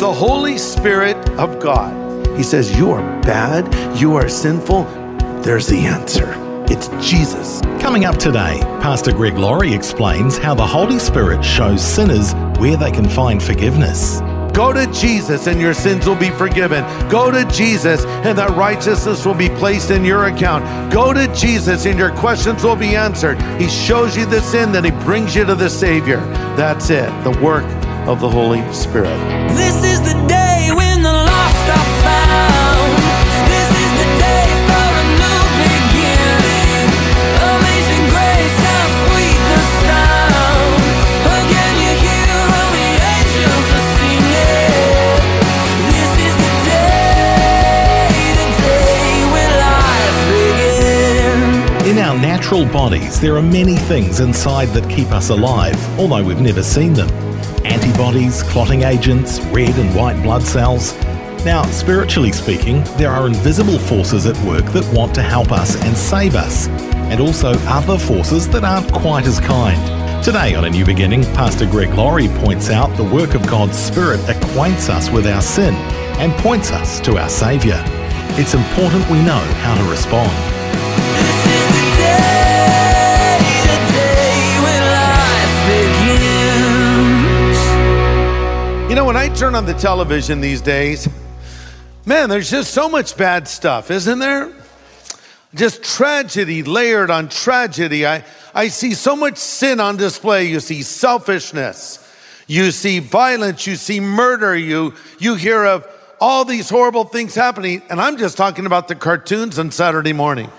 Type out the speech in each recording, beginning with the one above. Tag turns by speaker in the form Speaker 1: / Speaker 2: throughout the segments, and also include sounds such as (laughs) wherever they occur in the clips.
Speaker 1: The Holy Spirit of God. He says, You are bad, you are sinful. There's the answer. It's Jesus.
Speaker 2: Coming up today, Pastor Greg Laurie explains how the Holy Spirit shows sinners where they can find forgiveness.
Speaker 1: Go to Jesus and your sins will be forgiven. Go to Jesus and that righteousness will be placed in your account. Go to Jesus and your questions will be answered. He shows you the sin, then He brings you to the Savior. That's it, the work of the Holy Spirit.
Speaker 3: This is the day when the lost are found. This is the day for a new beginning. Amazing grace, how sweet the sound. Again, you hear all the angels are singing. This is the day, the day when life begins.
Speaker 2: In our natural bodies, there are many things inside that keep us alive, although we've never seen them. Antibodies, clotting agents, red and white blood cells. Now, spiritually speaking, there are invisible forces at work that want to help us and save us, and also other forces that aren't quite as kind. Today on A New Beginning, Pastor Greg Laurie points out the work of God's Spirit acquaints us with our sin and points us to our Saviour. It's important we know how to respond.
Speaker 1: You know, when I turn on the television these days, man, there's just so much bad stuff, isn't there? Just tragedy layered on tragedy. I, I see so much sin on display. You see selfishness, you see violence, you see murder, you, you hear of all these horrible things happening. And I'm just talking about the cartoons on Saturday morning.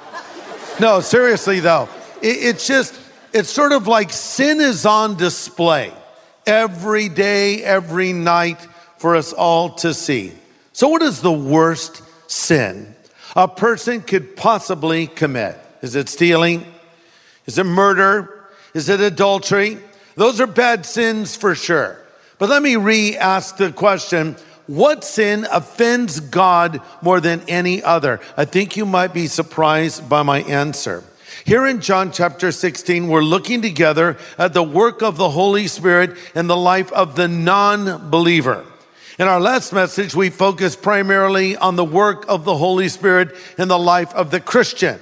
Speaker 1: No, seriously though, it, it's just, it's sort of like sin is on display every day, every night for us all to see. So, what is the worst sin a person could possibly commit? Is it stealing? Is it murder? Is it adultery? Those are bad sins for sure. But let me re ask the question what sin offends God more than any other? I think you might be surprised by my answer. Here in John chapter 16, we're looking together at the work of the Holy Spirit in the life of the non believer. In our last message, we focused primarily on the work of the Holy Spirit in the life of the Christian.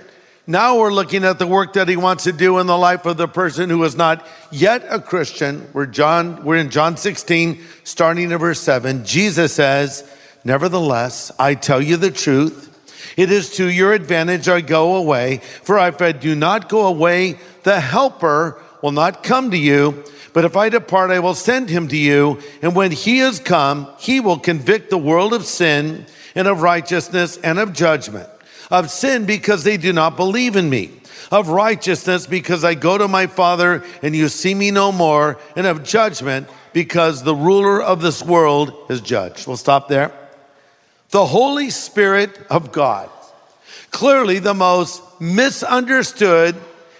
Speaker 1: Now we're looking at the work that he wants to do in the life of the person who is not yet a Christian. We're John, we're in John 16, starting at verse 7. Jesus says, Nevertheless, I tell you the truth. It is to your advantage I go away, for if I do not go away, the helper will not come to you. But if I depart, I will send him to you. And when he has come, he will convict the world of sin and of righteousness and of judgment. Of sin because they do not believe in me. Of righteousness because I go to my Father and you see me no more. And of judgment because the ruler of this world is judged. We'll stop there. The Holy Spirit of God. Clearly the most misunderstood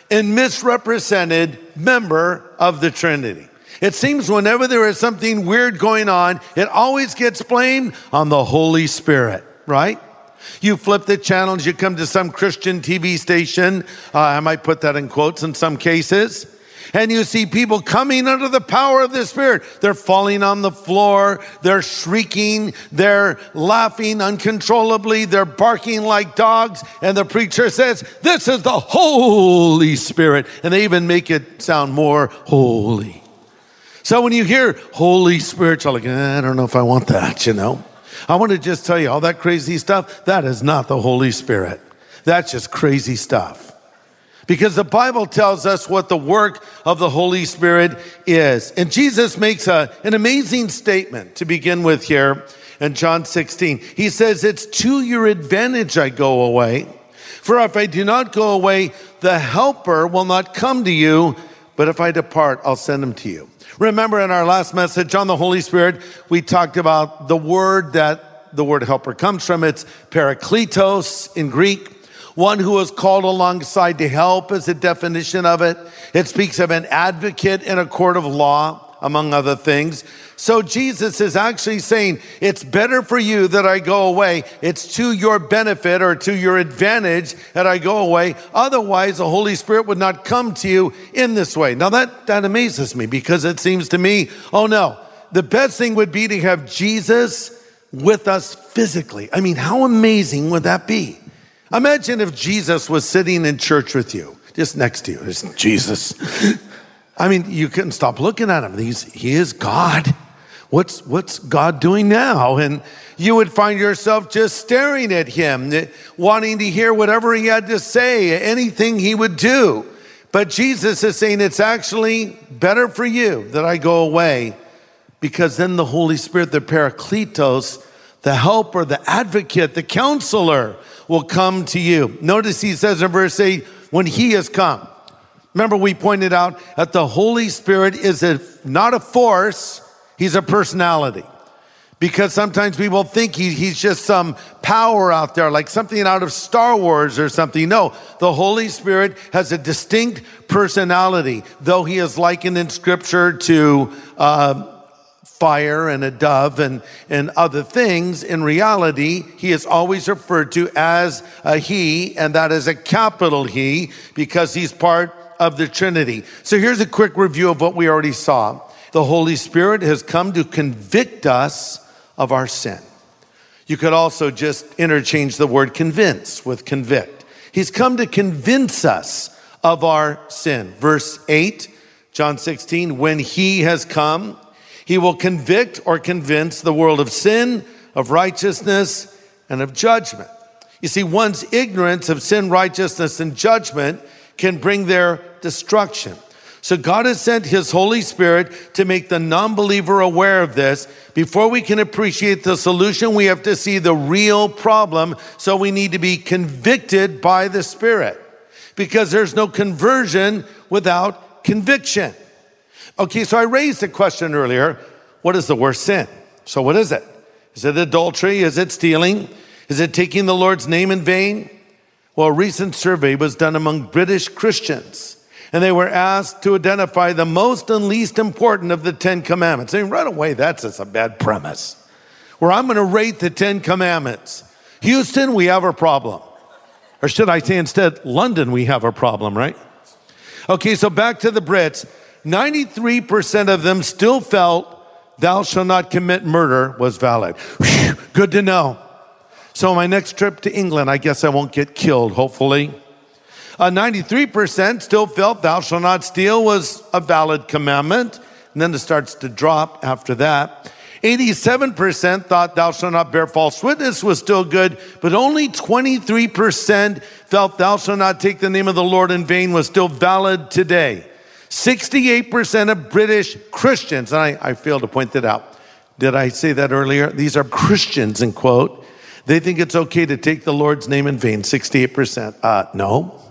Speaker 1: and misrepresented member of the Trinity. It seems whenever there is something weird going on, it always gets blamed on the Holy Spirit, right? You flip the channels, you come to some Christian TV station, uh, I might put that in quotes in some cases, and you see people coming under the power of the Spirit. They're falling on the floor, they're shrieking, they're laughing uncontrollably, they're barking like dogs, and the preacher says, This is the Holy Spirit. And they even make it sound more holy. So when you hear Holy Spirit, you're like, eh, I don't know if I want that, you know. I want to just tell you all that crazy stuff, that is not the Holy Spirit. That's just crazy stuff. Because the Bible tells us what the work of the Holy Spirit is. And Jesus makes a, an amazing statement to begin with here in John 16. He says, It's to your advantage I go away. For if I do not go away, the helper will not come to you. But if I depart, I'll send him to you. Remember in our last message on the Holy Spirit, we talked about the word that the word helper comes from. It's parakletos in Greek. One who is called alongside to help is a definition of it. It speaks of an advocate in a court of law, among other things. So Jesus is actually saying, it's better for you that I go away. It's to your benefit or to your advantage that I go away. Otherwise, the Holy Spirit would not come to you in this way. Now that, that amazes me because it seems to me, oh no, the best thing would be to have Jesus with us physically. I mean, how amazing would that be? Imagine if Jesus was sitting in church with you, just next to you. There's Jesus. I mean, you couldn't stop looking at him. He's, he is God. What's, what's God doing now? And you would find yourself just staring at him, eh, wanting to hear whatever he had to say, anything he would do. But Jesus is saying it's actually better for you that I go away because then the Holy Spirit, the Parakletos, the helper, the advocate, the counselor will come to you. Notice he says in verse 8, when he has come. Remember, we pointed out that the Holy Spirit is a, not a force, he's a personality. Because sometimes people think he, he's just some power out there, like something out of Star Wars or something. No, the Holy Spirit has a distinct personality, though he is likened in Scripture to uh, fire and a dove and, and other things, in reality, he is always referred to as a he, and that is a capital He because he's part of the Trinity. So here's a quick review of what we already saw. The Holy Spirit has come to convict us of our sin. You could also just interchange the word convince with convict. He's come to convince us of our sin. Verse 8, John 16, when he has come, he will convict or convince the world of sin, of righteousness, and of judgment. You see, one's ignorance of sin, righteousness, and judgment can bring their destruction. So God has sent his Holy Spirit to make the non-believer aware of this. Before we can appreciate the solution, we have to see the real problem. So we need to be convicted by the Spirit because there's no conversion without conviction. Okay, so I raised a question earlier. What is the worst sin? So what is it? Is it adultery? Is it stealing? Is it taking the Lord's name in vain? Well, a recent survey was done among British Christians, and they were asked to identify the most and least important of the Ten Commandments. And right away, that's just a bad premise. Where I'm going to rate the Ten Commandments. Houston, we have a problem. Or should I say instead, London, we have a problem, right? Okay, so back to the Brits. 93% of them still felt thou shalt not commit murder was valid. Whew, good to know. So my next trip to England, I guess I won't get killed, hopefully. Uh, 93% still felt thou shalt not steal was a valid commandment. And then it starts to drop after that. 87% thought thou shalt not bear false witness was still good, but only 23% felt thou shalt not take the name of the Lord in vain was still valid today. 68% of British Christians, and I, I failed to point that out. Did I say that earlier? These are Christians, in quote. They think it's okay to take the Lord's name in vain. 68%. Uh, no.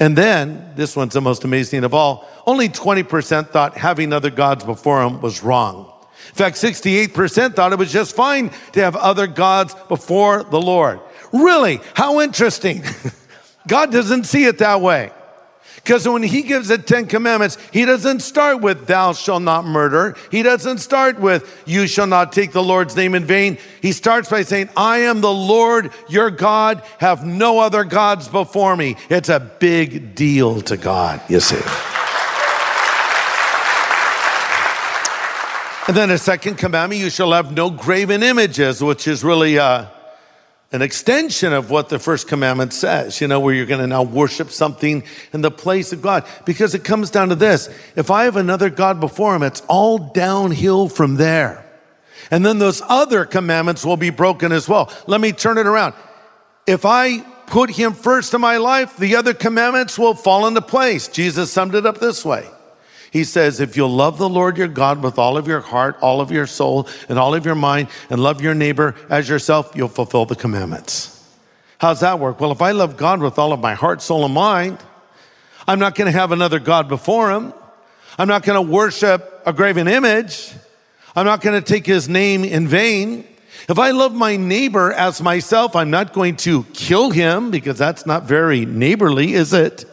Speaker 1: And then, this one's the most amazing of all, only 20% thought having other gods before him was wrong. In fact, 68% thought it was just fine to have other gods before the Lord. Really? How interesting. (laughs) God doesn't see it that way. Because when he gives the Ten Commandments, he doesn't start with, Thou shalt not murder. He doesn't start with, You shall not take the Lord's name in vain. He starts by saying, I am the Lord your God, have no other gods before me. It's a big deal to God, you see. And then a second commandment, you shall have no graven images, which is really uh, an extension of what the first commandment says, you know, where you're going to now worship something in the place of God. Because it comes down to this if I have another God before him, it's all downhill from there. And then those other commandments will be broken as well. Let me turn it around. If I put him first in my life, the other commandments will fall into place. Jesus summed it up this way. He says, if you'll love the Lord your God with all of your heart, all of your soul, and all of your mind, and love your neighbor as yourself, you'll fulfill the commandments. How's that work? Well, if I love God with all of my heart, soul, and mind, I'm not going to have another God before him. I'm not going to worship a graven image. I'm not going to take his name in vain. If I love my neighbor as myself, I'm not going to kill him because that's not very neighborly, is it?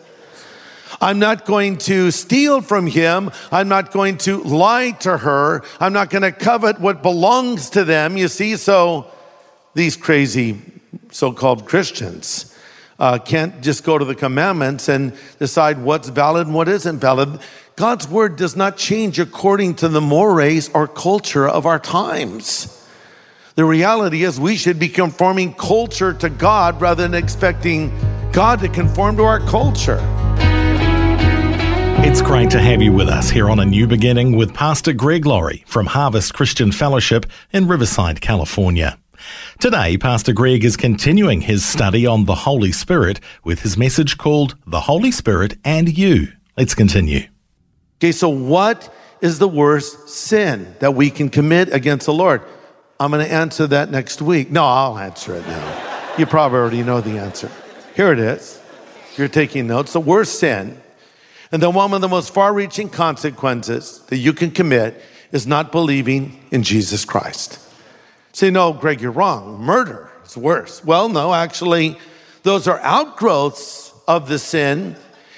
Speaker 1: I'm not going to steal from him. I'm not going to lie to her. I'm not going to covet what belongs to them. You see, so these crazy so called Christians uh, can't just go to the commandments and decide what's valid and what isn't valid. God's word does not change according to the mores or culture of our times. The reality is, we should be conforming culture to God rather than expecting God to conform to our culture.
Speaker 2: It's great to have you with us here on A New Beginning with Pastor Greg Laurie from Harvest Christian Fellowship in Riverside, California. Today, Pastor Greg is continuing his study on the Holy Spirit with his message called The Holy Spirit and You. Let's continue.
Speaker 1: Okay, so what is the worst sin that we can commit against the Lord? I'm going to answer that next week. No, I'll answer it now. You probably already know the answer. Here it is. You're taking notes. The worst sin, and the one of the most far reaching consequences that you can commit is not believing in Jesus Christ. Say, no, Greg, you're wrong. Murder is worse. Well, no, actually, those are outgrowths of the sin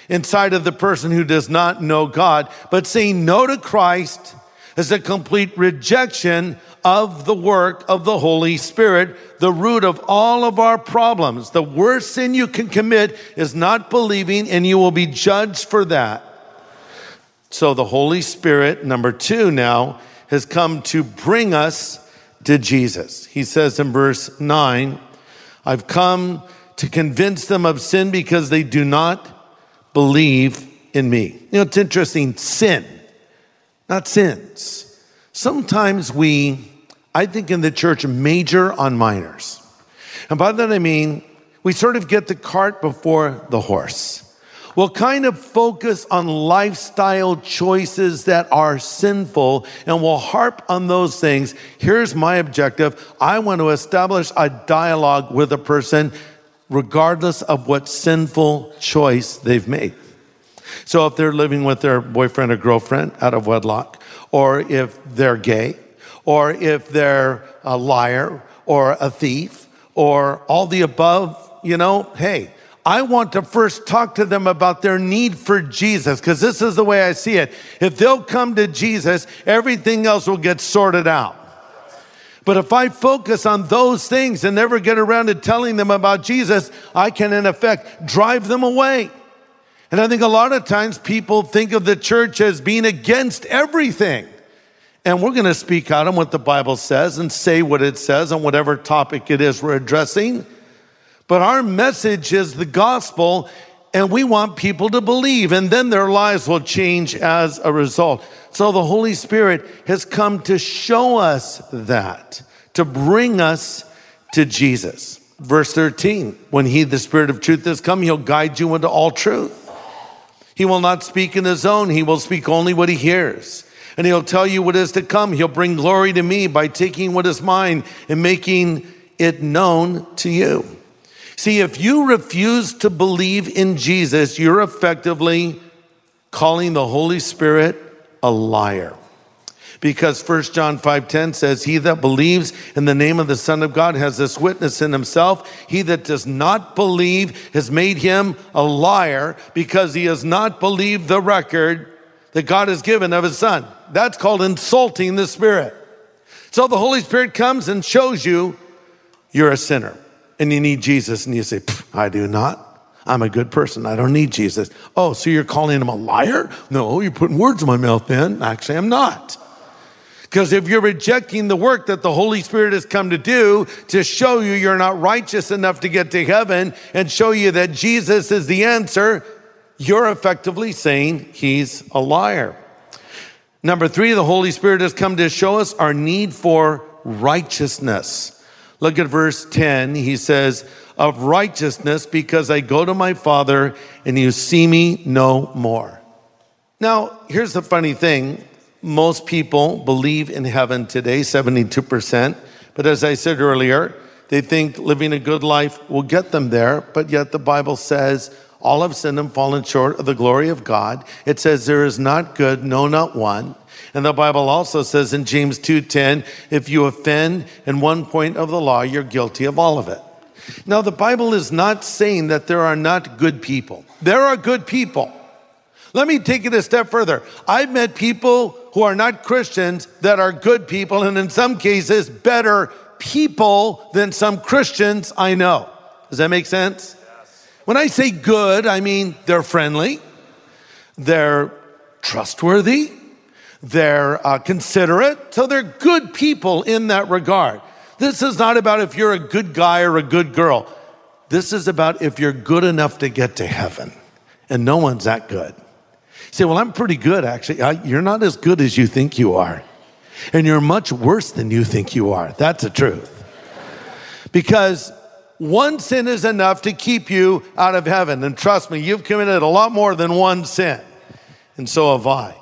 Speaker 1: inside of the person who does not know God. But saying no to Christ is a complete rejection of the work of the Holy Spirit, the root of all of our problems. The worst sin you can commit is not believing, and you will be judged for that. So the Holy Spirit, number two now, has come to bring us to Jesus. He says in verse 9, I've come to convince them of sin because they do not believe in me. You know, it's interesting sin, not sins. Sometimes we, I think in the church, major on minors. And by that I mean, we sort of get the cart before the horse. We'll kind of focus on lifestyle choices that are sinful and we'll harp on those things. Here's my objective I want to establish a dialogue with a person regardless of what sinful choice they've made. So if they're living with their boyfriend or girlfriend out of wedlock, or if they're gay, or if they're a liar or a thief, or all the above, you know, hey, I want to first talk to them about their need for Jesus, because this is the way I see it. If they'll come to Jesus, everything else will get sorted out. But if I focus on those things and never get around to telling them about Jesus, I can, in effect, drive them away. And I think a lot of times people think of the church as being against everything. And we're going to speak out on what the Bible says and say what it says on whatever topic it is we're addressing. But our message is the gospel, and we want people to believe, and then their lives will change as a result. So the Holy Spirit has come to show us that, to bring us to Jesus. Verse 13, when He, the Spirit of truth, has come, He'll guide you into all truth. He will not speak in His own, He will speak only what He hears. And He'll tell you what is to come. He'll bring glory to me by taking what is mine and making it known to you. See, if you refuse to believe in Jesus, you're effectively calling the Holy Spirit a liar. Because 1 John 5:10 says, "He that believes in the name of the Son of God has this witness in himself. He that does not believe has made him a liar because he has not believed the record that God has given of his Son." That's called insulting the Spirit. So the Holy Spirit comes and shows you you're a sinner and you need Jesus, and you say, I do not. I'm a good person. I don't need Jesus. Oh, so you're calling him a liar? No, you're putting words in my mouth then. Actually, I'm not. Because if you're rejecting the work that the Holy Spirit has come to do to show you you're not righteous enough to get to heaven and show you that Jesus is the answer, you're effectively saying he's a liar. Number three, the Holy Spirit has come to show us our need for righteousness. Look at verse 10. He says, Of righteousness, because I go to my Father and you see me no more. Now, here's the funny thing most people believe in heaven today, 72%. But as I said earlier, they think living a good life will get them there. But yet the Bible says All have sinned and fallen short of the glory of God. It says there is not good, no, not one. And the Bible also says in James 2:10, if you offend in one point of the law, you're guilty of all of it. Now, the Bible is not saying that there are not good people. There are good people. Let me take it a step further. I've met people who are not Christians that are good people, and in some cases, better people than some Christians I know. Does that make sense? When I say good, I mean they're friendly, they're trustworthy, they're uh, considerate, so they're good people in that regard. This is not about if you're a good guy or a good girl. This is about if you're good enough to get to heaven. And no one's that good. You say, well, I'm pretty good, actually. Uh, You're not as good as you think you are. And you're much worse than you think you are. That's the truth. Because one sin is enough to keep you out of heaven. And trust me, you've committed a lot more than one sin. And so have I.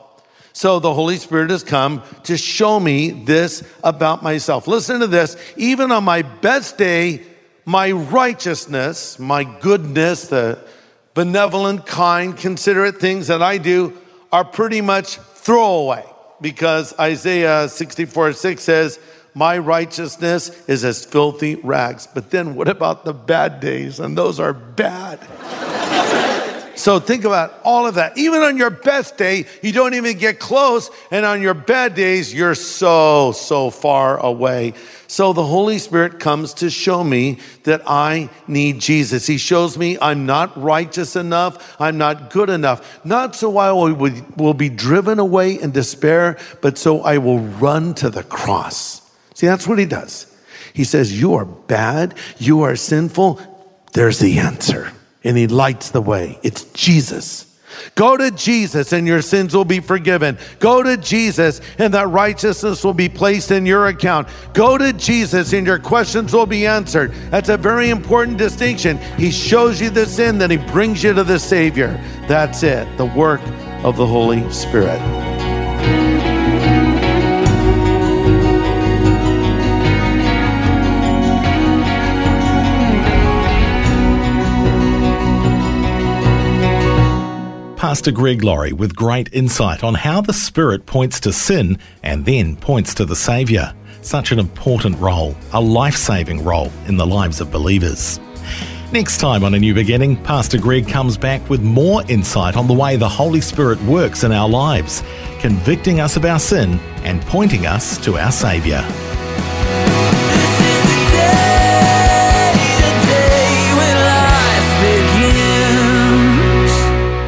Speaker 1: So the Holy Spirit has come to show me this about myself. Listen to this. Even on my best day, my righteousness, my goodness, the benevolent, kind, considerate things that I do are pretty much throwaway because Isaiah 64 6 says, My righteousness is as filthy rags. But then what about the bad days? And those are bad. So think about all of that. Even on your best day, you don't even get close. And on your bad days, you're so, so far away. So the Holy Spirit comes to show me that I need Jesus. He shows me I'm not righteous enough. I'm not good enough. Not so I will, be driven away in despair, but so I will run to the cross. See, that's what he does. He says, You are bad. You are sinful. There's the answer and he lights the way. It's Jesus. Go to Jesus and your sins will be forgiven. Go to Jesus and that righteousness will be placed in your account. Go to Jesus and your questions will be answered. That's a very important distinction. He shows you the sin, then he brings you to the Savior. That's it, the work of the Holy Spirit.
Speaker 2: Pastor Greg Laurie with great insight on how the Spirit points to sin and then points to the Saviour. Such an important role, a life saving role in the lives of believers. Next time on A New Beginning, Pastor Greg comes back with more insight on the way the Holy Spirit works in our lives, convicting us of our sin and pointing us to our Saviour.